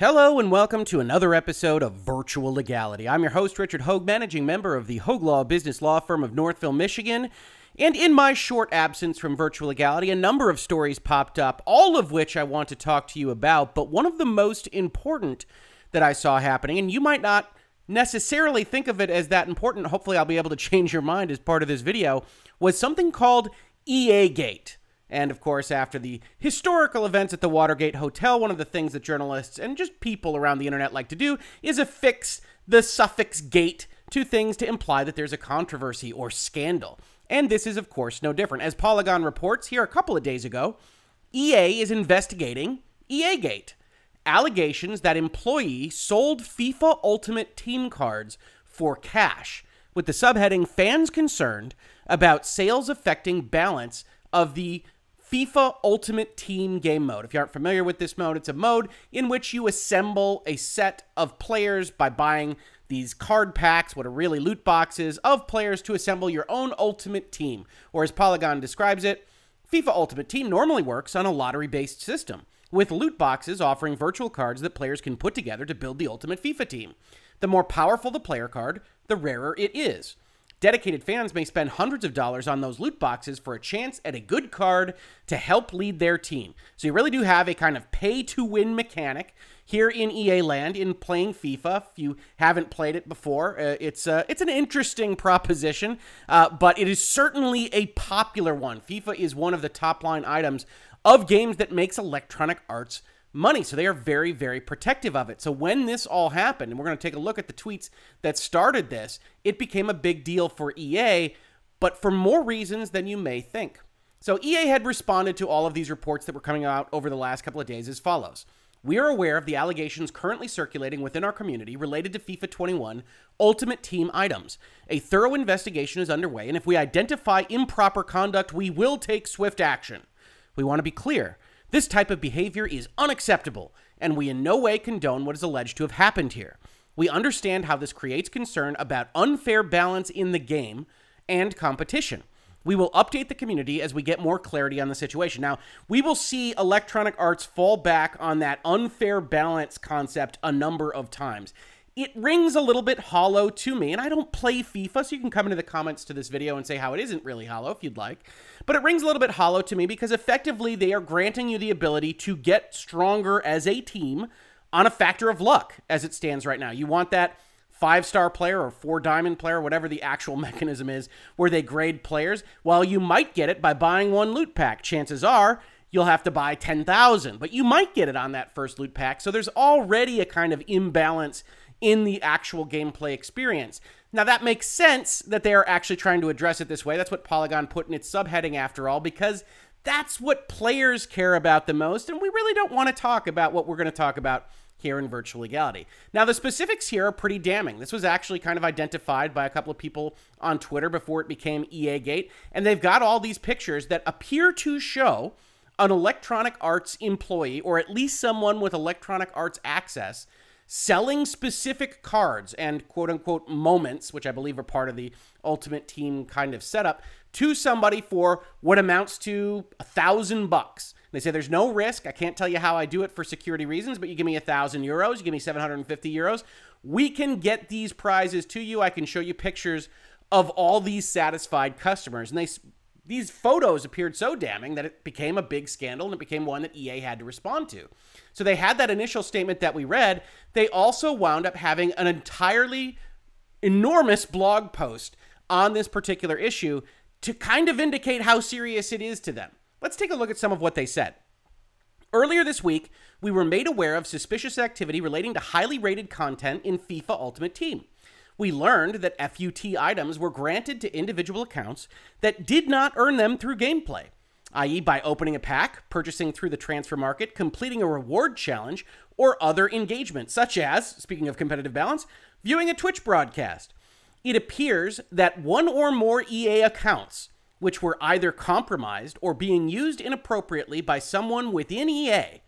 Hello and welcome to another episode of Virtual Legality. I'm your host, Richard Hoeg, managing member of the Hoeg Law Business Law Firm of Northville, Michigan. And in my short absence from Virtual Legality, a number of stories popped up, all of which I want to talk to you about. But one of the most important that I saw happening, and you might not necessarily think of it as that important, hopefully I'll be able to change your mind as part of this video, was something called EA Gate. And of course, after the historical events at the Watergate Hotel, one of the things that journalists and just people around the internet like to do is affix the suffix gate to things to imply that there's a controversy or scandal. And this is, of course, no different. As Polygon reports here a couple of days ago, EA is investigating EA Gate allegations that employee sold FIFA Ultimate Team cards for cash, with the subheading fans concerned about sales affecting balance of the FIFA Ultimate Team game mode. If you aren't familiar with this mode, it's a mode in which you assemble a set of players by buying these card packs, what are really loot boxes, of players to assemble your own ultimate team. Or as Polygon describes it, FIFA Ultimate Team normally works on a lottery based system, with loot boxes offering virtual cards that players can put together to build the ultimate FIFA team. The more powerful the player card, the rarer it is. Dedicated fans may spend hundreds of dollars on those loot boxes for a chance at a good card to help lead their team. So you really do have a kind of pay to win mechanic here in EA land in playing FIFA. If you haven't played it before, uh, it's uh, it's an interesting proposition, uh, but it is certainly a popular one. FIFA is one of the top line items of games that makes Electronic Arts money. So they are very, very protective of it. So when this all happened, and we're going to take a look at the tweets that started this, it became a big deal for EA, but for more reasons than you may think. So EA had responded to all of these reports that were coming out over the last couple of days as follows. We are aware of the allegations currently circulating within our community related to FIFA 21 Ultimate Team items. A thorough investigation is underway, and if we identify improper conduct, we will take swift action. We want to be clear this type of behavior is unacceptable, and we in no way condone what is alleged to have happened here. We understand how this creates concern about unfair balance in the game and competition. We will update the community as we get more clarity on the situation. Now, we will see Electronic Arts fall back on that unfair balance concept a number of times it rings a little bit hollow to me. And I don't play FIFA, so you can come into the comments to this video and say how it isn't really hollow if you'd like. But it rings a little bit hollow to me because effectively they are granting you the ability to get stronger as a team on a factor of luck as it stands right now. You want that five star player or four diamond player, whatever the actual mechanism is, where they grade players. Well, you might get it by buying one loot pack. Chances are you'll have to buy 10,000, but you might get it on that first loot pack. So there's already a kind of imbalance in the actual gameplay experience. Now, that makes sense that they are actually trying to address it this way. That's what Polygon put in its subheading, after all, because that's what players care about the most. And we really don't want to talk about what we're going to talk about here in virtual legality. Now, the specifics here are pretty damning. This was actually kind of identified by a couple of people on Twitter before it became EA Gate, and they've got all these pictures that appear to show an Electronic Arts employee, or at least someone with Electronic Arts access, selling specific cards and quote unquote moments, which I believe are part of the ultimate team kind of setup, to somebody for what amounts to a thousand bucks. They say there's no risk. I can't tell you how I do it for security reasons, but you give me a thousand euros, you give me 750 euros. We can get these prizes to you. I can show you pictures of all these satisfied customers. And they these photos appeared so damning that it became a big scandal and it became one that EA had to respond to. So they had that initial statement that we read. They also wound up having an entirely enormous blog post on this particular issue to kind of indicate how serious it is to them. Let's take a look at some of what they said. Earlier this week, we were made aware of suspicious activity relating to highly rated content in FIFA Ultimate Team we learned that FUT items were granted to individual accounts that did not earn them through gameplay, i.e., by opening a pack, purchasing through the transfer market, completing a reward challenge, or other engagement, such as, speaking of competitive balance, viewing a Twitch broadcast. It appears that one or more EA accounts, which were either compromised or being used inappropriately by someone within EA,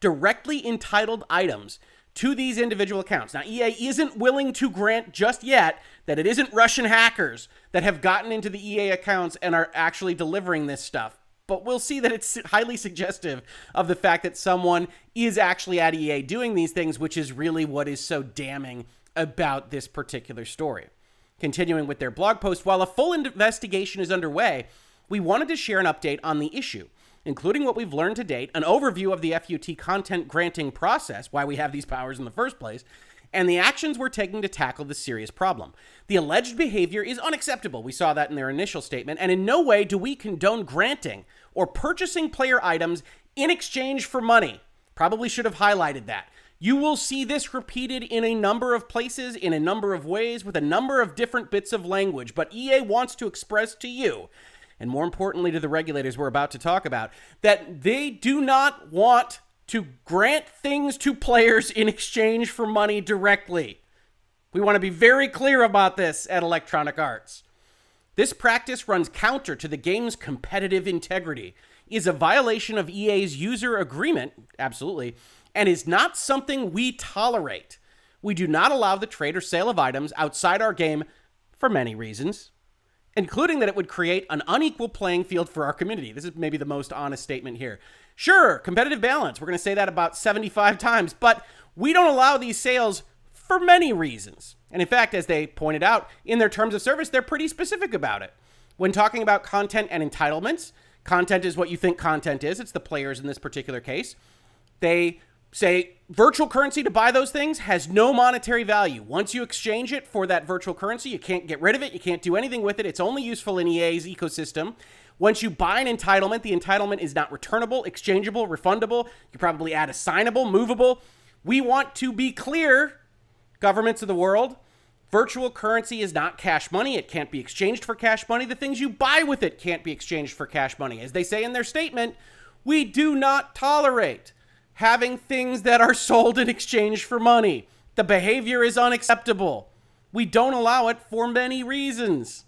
directly entitled items to these individual accounts. Now, EA isn't willing to grant just yet that it isn't Russian hackers that have gotten into the EA accounts and are actually delivering this stuff. but we'll see that it's highly suggestive of the fact that someone is actually at EA doing these things, which is really what is so damning about this particular story. Continuing with their blog post, while a full investigation is underway, we wanted to share an update on the issue, including what we've learned to date, an overview of the FUT content granting process, why we have these powers in the first place, and the actions we're taking to tackle this serious problem. The alleged behavior is unacceptable. We saw that in their initial statement, and in no way do we condone granting or purchasing player items in exchange for money. Probably should have highlighted that. You will see this repeated in a number of places, in a number of ways, with a number of different bits of language, but EA wants to express to you, and more importantly to the regulators we're about to talk about, that they do not want to grant things to players in exchange for money directly. We want to be very clear about this at Electronic Arts. This practice runs counter to the game's competitive integrity, is a violation of EA's user agreement, absolutely, and is not something we tolerate. We do not allow the trade or sale of items outside our game for many reasons, including that it would create an unequal playing field for our community. This is maybe the most honest statement here. Sure, competitive balance. We're going to say that about 75 times, but we don't allow these sales for many reasons. And in fact, as they pointed out in their terms of service, they're pretty specific about it. When talking about content and entitlements, content is what you think content is, it's the players in this particular case. They say virtual currency to buy those things has no monetary value. Once you exchange it for that virtual currency, you can't get rid of it, you can't do anything with it. It's only useful in EA's ecosystem. Once you buy an entitlement, the entitlement is not returnable, exchangeable, refundable. You probably add assignable, movable. We want to be clear, governments of the world. Virtual currency is not cash money. It can't be exchanged for cash money. The things you buy with it can't be exchanged for cash money. As they say in their statement, we do not tolerate having things that are sold in exchange for money. The behavior is unacceptable. We don't allow it for many reasons.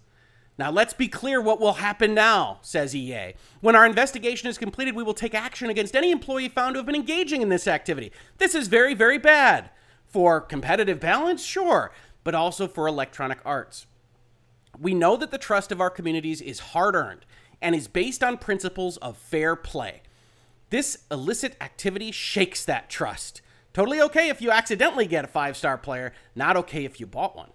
Now, let's be clear what will happen now, says EA. When our investigation is completed, we will take action against any employee found to have been engaging in this activity. This is very, very bad. For competitive balance, sure, but also for electronic arts. We know that the trust of our communities is hard earned and is based on principles of fair play. This illicit activity shakes that trust. Totally okay if you accidentally get a five star player, not okay if you bought one.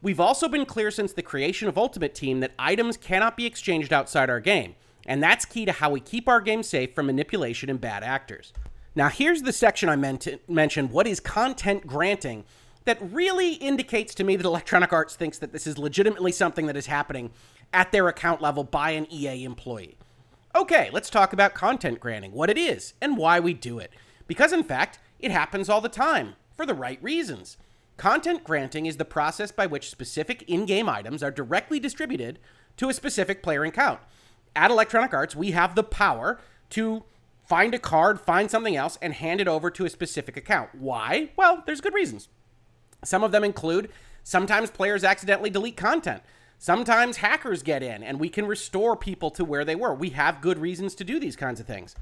We've also been clear since the creation of Ultimate Team that items cannot be exchanged outside our game, and that's key to how we keep our game safe from manipulation and bad actors. Now, here's the section I meant to mention what is content granting that really indicates to me that Electronic Arts thinks that this is legitimately something that is happening at their account level by an EA employee. Okay, let's talk about content granting, what it is, and why we do it. Because, in fact, it happens all the time, for the right reasons. Content granting is the process by which specific in game items are directly distributed to a specific player account. At Electronic Arts, we have the power to find a card, find something else, and hand it over to a specific account. Why? Well, there's good reasons. Some of them include sometimes players accidentally delete content. Sometimes hackers get in and we can restore people to where they were. We have good reasons to do these kinds of things.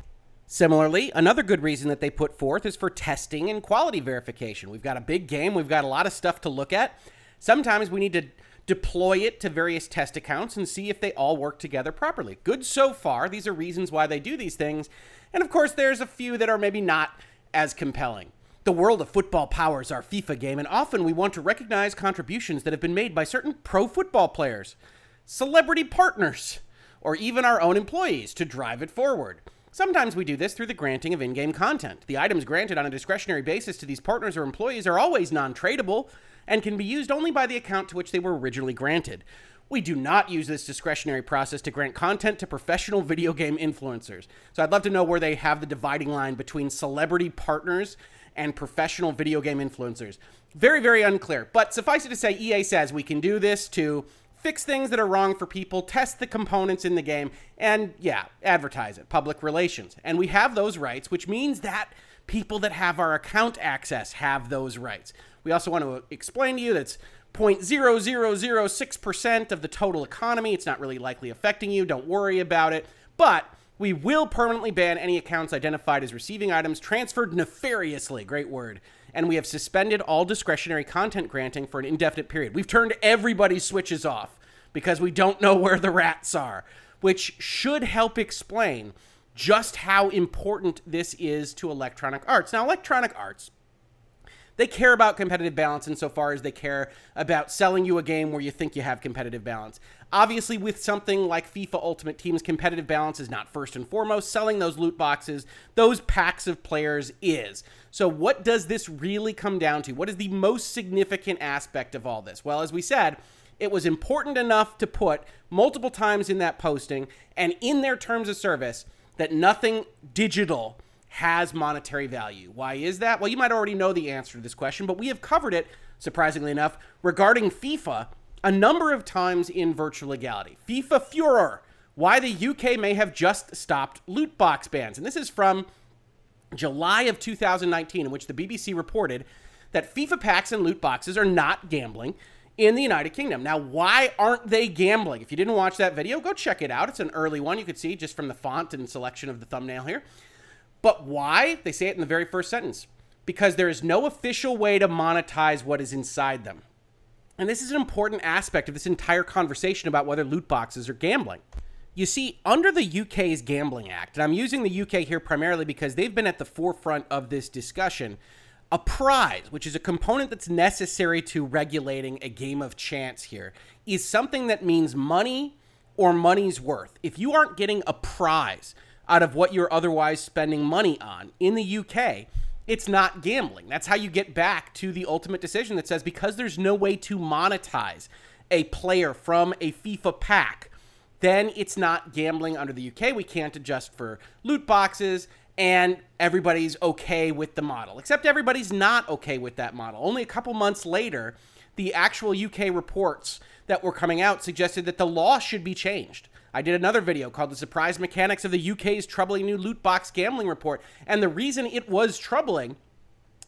Similarly, another good reason that they put forth is for testing and quality verification. We've got a big game, we've got a lot of stuff to look at. Sometimes we need to deploy it to various test accounts and see if they all work together properly. Good so far. These are reasons why they do these things. And of course, there's a few that are maybe not as compelling. The world of football powers our FIFA game, and often we want to recognize contributions that have been made by certain pro football players, celebrity partners, or even our own employees to drive it forward. Sometimes we do this through the granting of in game content. The items granted on a discretionary basis to these partners or employees are always non tradable and can be used only by the account to which they were originally granted. We do not use this discretionary process to grant content to professional video game influencers. So I'd love to know where they have the dividing line between celebrity partners and professional video game influencers. Very, very unclear. But suffice it to say, EA says we can do this to fix things that are wrong for people, test the components in the game, and yeah, advertise it, public relations. And we have those rights, which means that people that have our account access have those rights. We also want to explain to you that's it's 0.0006% of the total economy. It's not really likely affecting you. Don't worry about it. But we will permanently ban any accounts identified as receiving items transferred nefariously. Great word and we have suspended all discretionary content granting for an indefinite period. We've turned everybody's switches off because we don't know where the rats are. which should help explain just how important this is to Electronic Arts. Now, Electronic Arts they care about competitive balance insofar as they care about selling you a game where you think you have competitive balance. Obviously, with something like FIFA Ultimate Team's competitive balance is not first and foremost. Selling those loot boxes, those packs of players is. So, what does this really come down to? What is the most significant aspect of all this? Well, as we said, it was important enough to put multiple times in that posting and in their terms of service that nothing digital has monetary value. Why is that? Well, you might already know the answer to this question, but we have covered it, surprisingly enough, regarding FIFA a number of times in virtual legality. FIFA Furor, why the UK may have just stopped loot box bans. And this is from July of 2019, in which the BBC reported that FIFA packs and loot boxes are not gambling in the United Kingdom. Now, why aren't they gambling? If you didn't watch that video, go check it out. It's an early one. You could see just from the font and selection of the thumbnail here. But why? They say it in the very first sentence because there is no official way to monetize what is inside them. And this is an important aspect of this entire conversation about whether loot boxes are gambling. You see, under the UK's Gambling Act, and I'm using the UK here primarily because they've been at the forefront of this discussion, a prize, which is a component that's necessary to regulating a game of chance here, is something that means money or money's worth. If you aren't getting a prize, out of what you're otherwise spending money on. In the UK, it's not gambling. That's how you get back to the ultimate decision that says because there's no way to monetize a player from a FIFA pack, then it's not gambling under the UK. We can't adjust for loot boxes and everybody's okay with the model. Except everybody's not okay with that model. Only a couple months later, the actual UK reports that were coming out suggested that the law should be changed. I did another video called The Surprise Mechanics of the UK's Troubling New Loot Box Gambling Report. And the reason it was troubling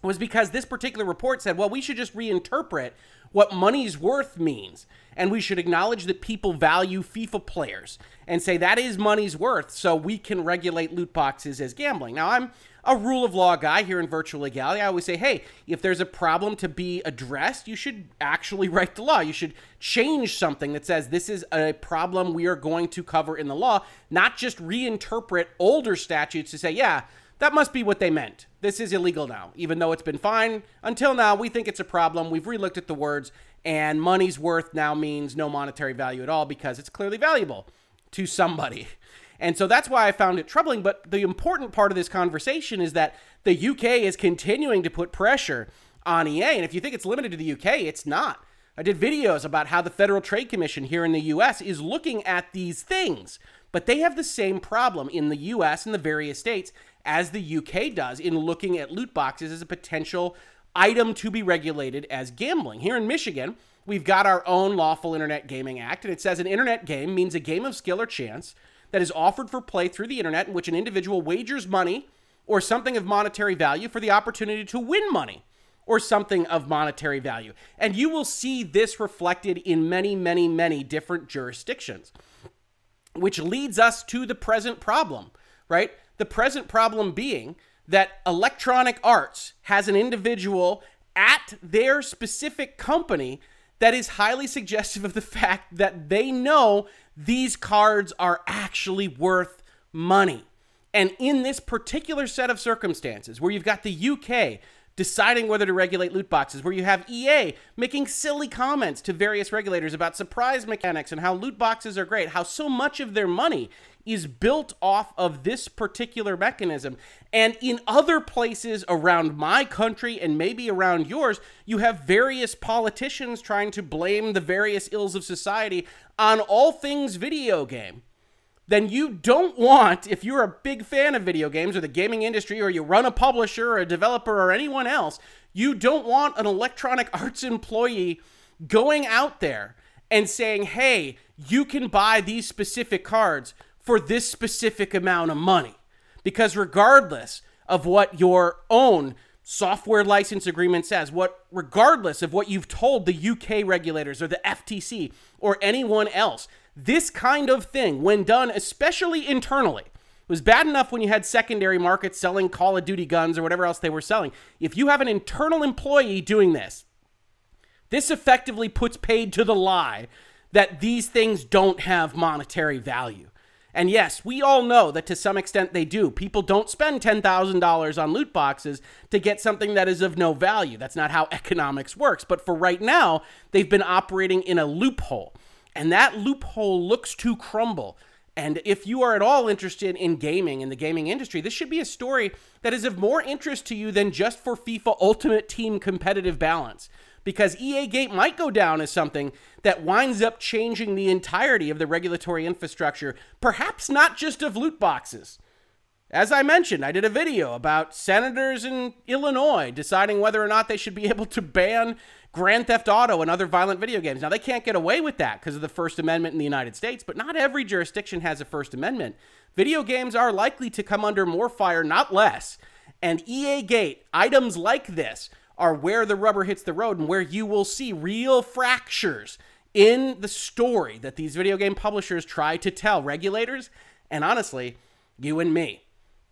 was because this particular report said, well, we should just reinterpret what money's worth means. And we should acknowledge that people value FIFA players and say that is money's worth, so we can regulate loot boxes as gambling. Now, I'm a rule of law guy here in virtual legality. I always say, hey, if there's a problem to be addressed, you should actually write the law. You should change something that says this is a problem we are going to cover in the law, not just reinterpret older statutes to say, yeah, that must be what they meant. This is illegal now, even though it's been fine. Until now, we think it's a problem. We've relooked at the words, and money's worth now means no monetary value at all because it's clearly valuable to somebody. And so that's why I found it troubling. But the important part of this conversation is that the UK is continuing to put pressure on EA. And if you think it's limited to the UK, it's not. I did videos about how the Federal Trade Commission here in the US is looking at these things, but they have the same problem in the US and the various states as the UK does in looking at loot boxes as a potential item to be regulated as gambling. Here in Michigan, we've got our own lawful Internet Gaming Act, and it says an internet game means a game of skill or chance that is offered for play through the internet in which an individual wagers money or something of monetary value for the opportunity to win money or something of monetary value. And you will see this reflected in many, many, many different jurisdictions, which leads us to the present problem, right? The present problem being that Electronic Arts has an individual at their specific company that is highly suggestive of the fact that they know these cards are actually worth money. And in this particular set of circumstances, where you've got the UK deciding whether to regulate loot boxes, where you have EA making silly comments to various regulators about surprise mechanics and how loot boxes are great, how so much of their money is built off of this particular mechanism. And in other places around my country and maybe around yours, you have various politicians trying to blame the various ills of society on all things video game. Then you don't want, if you're a big fan of video games or the gaming industry, or you run a publisher or a developer or anyone else, you don't want an Electronic Arts employee going out there and saying, hey, you can buy these specific cards for this specific amount of money. Because regardless of what your own software license agreement says, what regardless of what you've told the UK regulators or the FTC or anyone else, this kind of thing, when done, especially internally, was bad enough when you had secondary markets selling Call of Duty guns or whatever else they were selling. If you have an internal employee doing this, this effectively puts paid to the lie that these things don't have monetary value And yes, we all know that to some extent they do. People don't spend $10,000 on loot boxes to get something that is of no value. That's not how economics works. But for right now, they've been operating in a loophole. And that loophole looks to crumble. And if you are at all interested in gaming in the gaming industry, this should be a story that is of more interest to you than just for FIFA Ultimate Team competitive balance because EA Gate might go down as something that winds up changing the entirety of the regulatory infrastructure, perhaps not just of loot boxes. As I mentioned, I did a video about senators in Illinois deciding whether or not they should be able to ban Grand Theft Auto and other violent video games. Now, they can't get away with that because of the First Amendment in the United States, but not every jurisdiction has a First Amendment. Video games are likely to come under more fire, not less. And EA Gate, items like this, are where the rubber hits the road and where you will see real fractures in the story that these video game publishers try to tell regulators and honestly, you and me.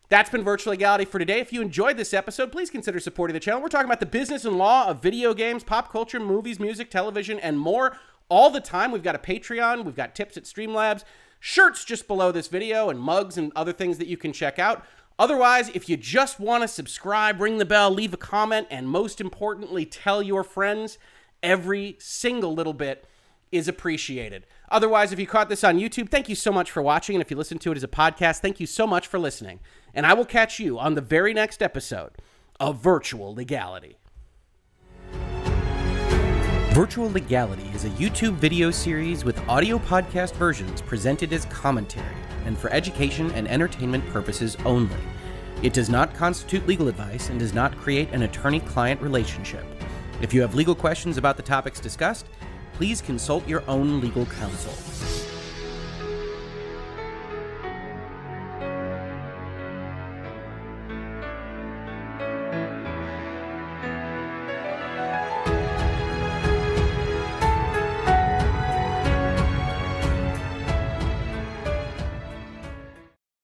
That's been Virtual Legality for today. If you enjoyed this episode, please consider supporting the channel. We're talking about the business and law of video games, pop culture, movies, music, television, and more all the time. We've got a Patreon, we've got tips at Streamlabs, shirts just below this video, and mugs and other things that you can check out. Otherwise, if you just want to subscribe, ring the bell, leave a comment, and most importantly, tell your friends, every single little bit is appreciated. Otherwise, if you caught this on YouTube, thank you so much for watching. And if you listen to it as a podcast, thank you so much for listening. And I will catch you on the very next episode of Virtual Legality. Virtual Legality is a YouTube video series with audio podcast versions presented as commentary and for education and entertainment purposes only. It does not constitute legal advice and does not create an attorney client relationship. If you have legal questions about the topics discussed, please consult your own legal counsel.